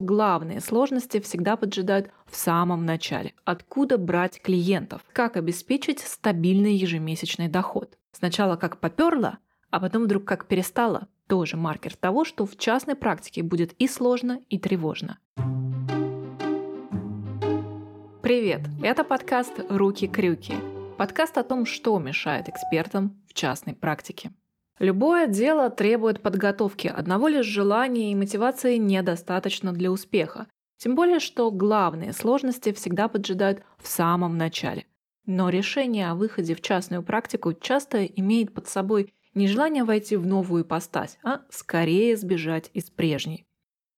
Главные сложности всегда поджидают в самом начале. Откуда брать клиентов? Как обеспечить стабильный ежемесячный доход? Сначала как поперло, а потом вдруг как перестало. Тоже маркер того, что в частной практике будет и сложно, и тревожно. Привет! Это подкаст «Руки-крюки». Подкаст о том, что мешает экспертам в частной практике. Любое дело требует подготовки, одного лишь желания и мотивации недостаточно для успеха. Тем более, что главные сложности всегда поджидают в самом начале. Но решение о выходе в частную практику часто имеет под собой не желание войти в новую ипостась, а скорее сбежать из прежней.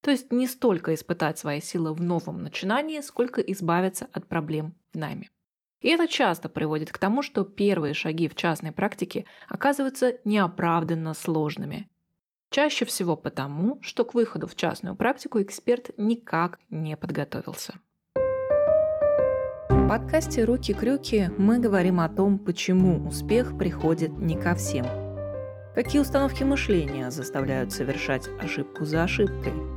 То есть не столько испытать свои силы в новом начинании, сколько избавиться от проблем в найме. И это часто приводит к тому, что первые шаги в частной практике оказываются неоправданно сложными. Чаще всего потому, что к выходу в частную практику эксперт никак не подготовился. В подкасте «Руки-крюки» мы говорим о том, почему успех приходит не ко всем. Какие установки мышления заставляют совершать ошибку за ошибкой –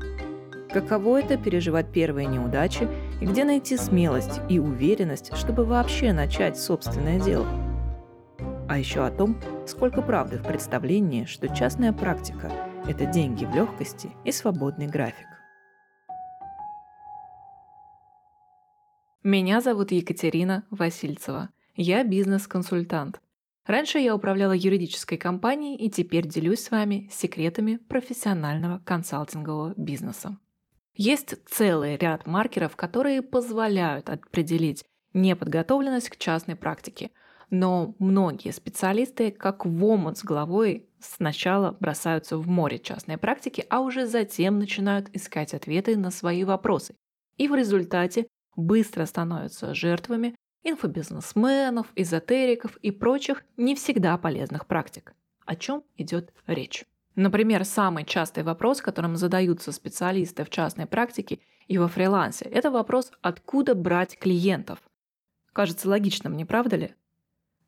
Каково это переживать первые неудачи и где найти смелость и уверенность, чтобы вообще начать собственное дело? А еще о том, сколько правды в представлении, что частная практика – это деньги в легкости и свободный график. Меня зовут Екатерина Васильцева. Я бизнес-консультант. Раньше я управляла юридической компанией и теперь делюсь с вами секретами профессионального консалтингового бизнеса. Есть целый ряд маркеров, которые позволяют определить неподготовленность к частной практике. Но многие специалисты, как в омут с головой, сначала бросаются в море частной практики, а уже затем начинают искать ответы на свои вопросы. И в результате быстро становятся жертвами инфобизнесменов, эзотериков и прочих не всегда полезных практик. О чем идет речь? Например, самый частый вопрос, которым задаются специалисты в частной практике и во фрилансе, это вопрос, откуда брать клиентов. Кажется логичным, не правда ли?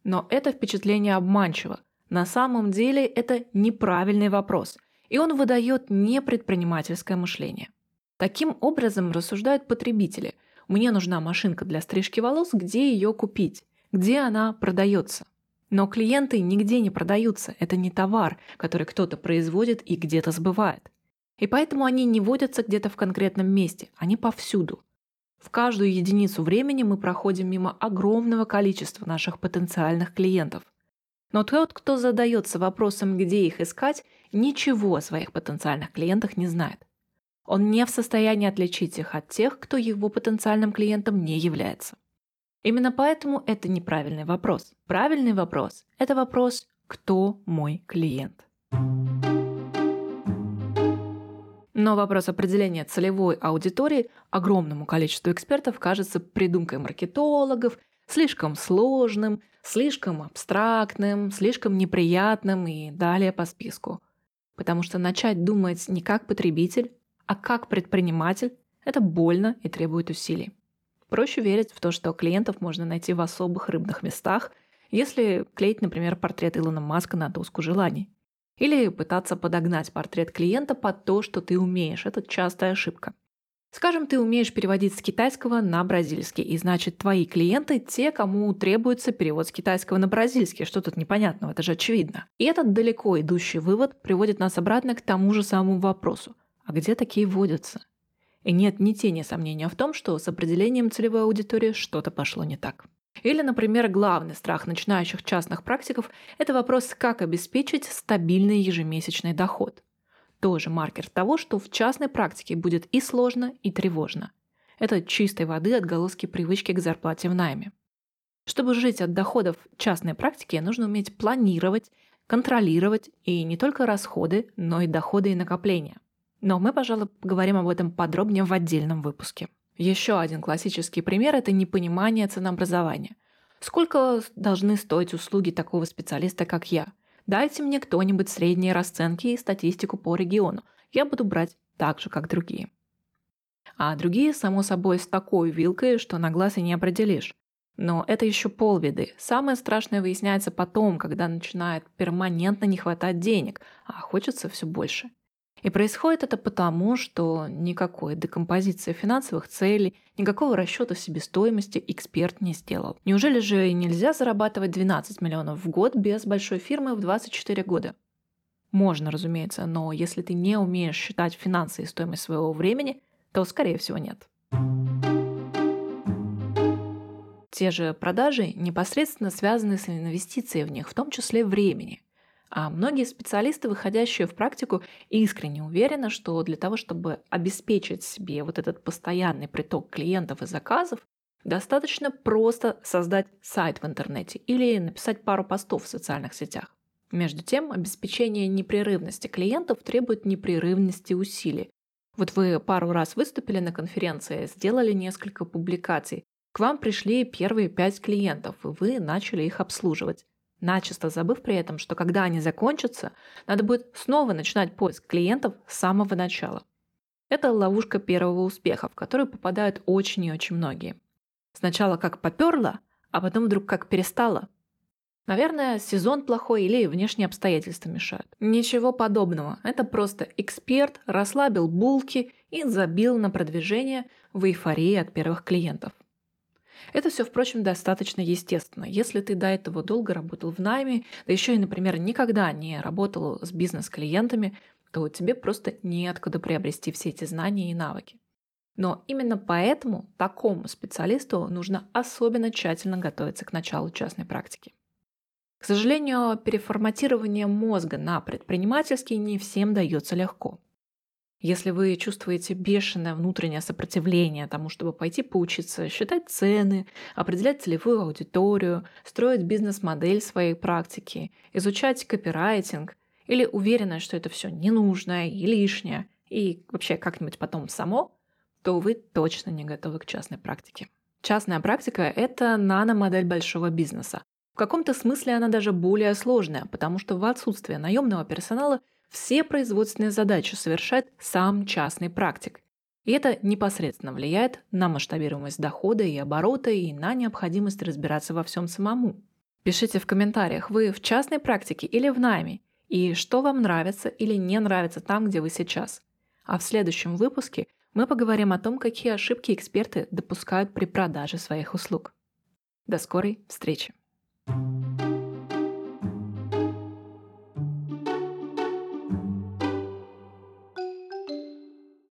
Но это впечатление обманчиво. На самом деле это неправильный вопрос, и он выдает непредпринимательское мышление. Таким образом рассуждают потребители. Мне нужна машинка для стрижки волос, где ее купить? Где она продается? Но клиенты нигде не продаются, это не товар, который кто-то производит и где-то сбывает. И поэтому они не водятся где-то в конкретном месте, они повсюду. В каждую единицу времени мы проходим мимо огромного количества наших потенциальных клиентов. Но тот, кто задается вопросом, где их искать, ничего о своих потенциальных клиентах не знает. Он не в состоянии отличить их от тех, кто его потенциальным клиентом не является. Именно поэтому это неправильный вопрос. Правильный вопрос – это вопрос «Кто мой клиент?». Но вопрос определения целевой аудитории огромному количеству экспертов кажется придумкой маркетологов, слишком сложным, слишком абстрактным, слишком неприятным и далее по списку. Потому что начать думать не как потребитель, а как предприниматель – это больно и требует усилий. Проще верить в то, что клиентов можно найти в особых рыбных местах, если клеить, например, портрет Илона Маска на доску желаний. Или пытаться подогнать портрет клиента под то, что ты умеешь. Это частая ошибка. Скажем, ты умеешь переводить с китайского на бразильский, и значит твои клиенты – те, кому требуется перевод с китайского на бразильский. Что тут непонятного, это же очевидно. И этот далеко идущий вывод приводит нас обратно к тому же самому вопросу. А где такие водятся? И нет ни тени сомнения в том, что с определением целевой аудитории что-то пошло не так. Или, например, главный страх начинающих частных практиков – это вопрос, как обеспечить стабильный ежемесячный доход. Тоже маркер того, что в частной практике будет и сложно, и тревожно. Это чистой воды отголоски привычки к зарплате в найме. Чтобы жить от доходов частной практики, нужно уметь планировать, контролировать и не только расходы, но и доходы и накопления – но мы, пожалуй, поговорим об этом подробнее в отдельном выпуске. Еще один классический пример – это непонимание ценообразования. Сколько должны стоить услуги такого специалиста, как я? Дайте мне кто-нибудь средние расценки и статистику по региону. Я буду брать так же, как другие. А другие, само собой, с такой вилкой, что на глаз и не определишь. Но это еще полбеды. Самое страшное выясняется потом, когда начинает перманентно не хватать денег, а хочется все больше – И происходит это потому, что никакой декомпозиции финансовых целей, никакого расчета себестоимости эксперт не сделал. Неужели же нельзя зарабатывать 12 миллионов в год без большой фирмы в 24 года? Можно, разумеется, но если ты не умеешь считать финансы и стоимость своего времени, то, скорее всего, нет. Те же продажи непосредственно связаны с инвестицией в них, в том числе времени – а многие специалисты, выходящие в практику, искренне уверены, что для того, чтобы обеспечить себе вот этот постоянный приток клиентов и заказов, достаточно просто создать сайт в интернете или написать пару постов в социальных сетях. Между тем, обеспечение непрерывности клиентов требует непрерывности усилий. Вот вы пару раз выступили на конференции, сделали несколько публикаций, к вам пришли первые пять клиентов, и вы начали их обслуживать начисто забыв при этом, что когда они закончатся, надо будет снова начинать поиск клиентов с самого начала. Это ловушка первого успеха, в которую попадают очень и очень многие. Сначала как поперло, а потом вдруг как перестало. Наверное, сезон плохой или внешние обстоятельства мешают. Ничего подобного. Это просто эксперт расслабил булки и забил на продвижение в эйфории от первых клиентов. Это все, впрочем, достаточно естественно. Если ты до этого долго работал в найме, да еще и, например, никогда не работал с бизнес-клиентами, то тебе просто неоткуда приобрести все эти знания и навыки. Но именно поэтому такому специалисту нужно особенно тщательно готовиться к началу частной практики. К сожалению, переформатирование мозга на предпринимательский не всем дается легко. Если вы чувствуете бешеное внутреннее сопротивление тому, чтобы пойти поучиться считать цены, определять целевую аудиторию, строить бизнес-модель своей практики, изучать копирайтинг, или уверены, что это все ненужное и лишнее, и вообще как-нибудь потом само, то вы точно не готовы к частной практике. Частная практика – это наномодель большого бизнеса. В каком-то смысле она даже более сложная, потому что в отсутствие наемного персонала все производственные задачи совершает сам частный практик. И это непосредственно влияет на масштабируемость дохода и оборота и на необходимость разбираться во всем самому. Пишите в комментариях, вы в частной практике или в найме, и что вам нравится или не нравится там, где вы сейчас. А в следующем выпуске мы поговорим о том, какие ошибки эксперты допускают при продаже своих услуг. До скорой встречи!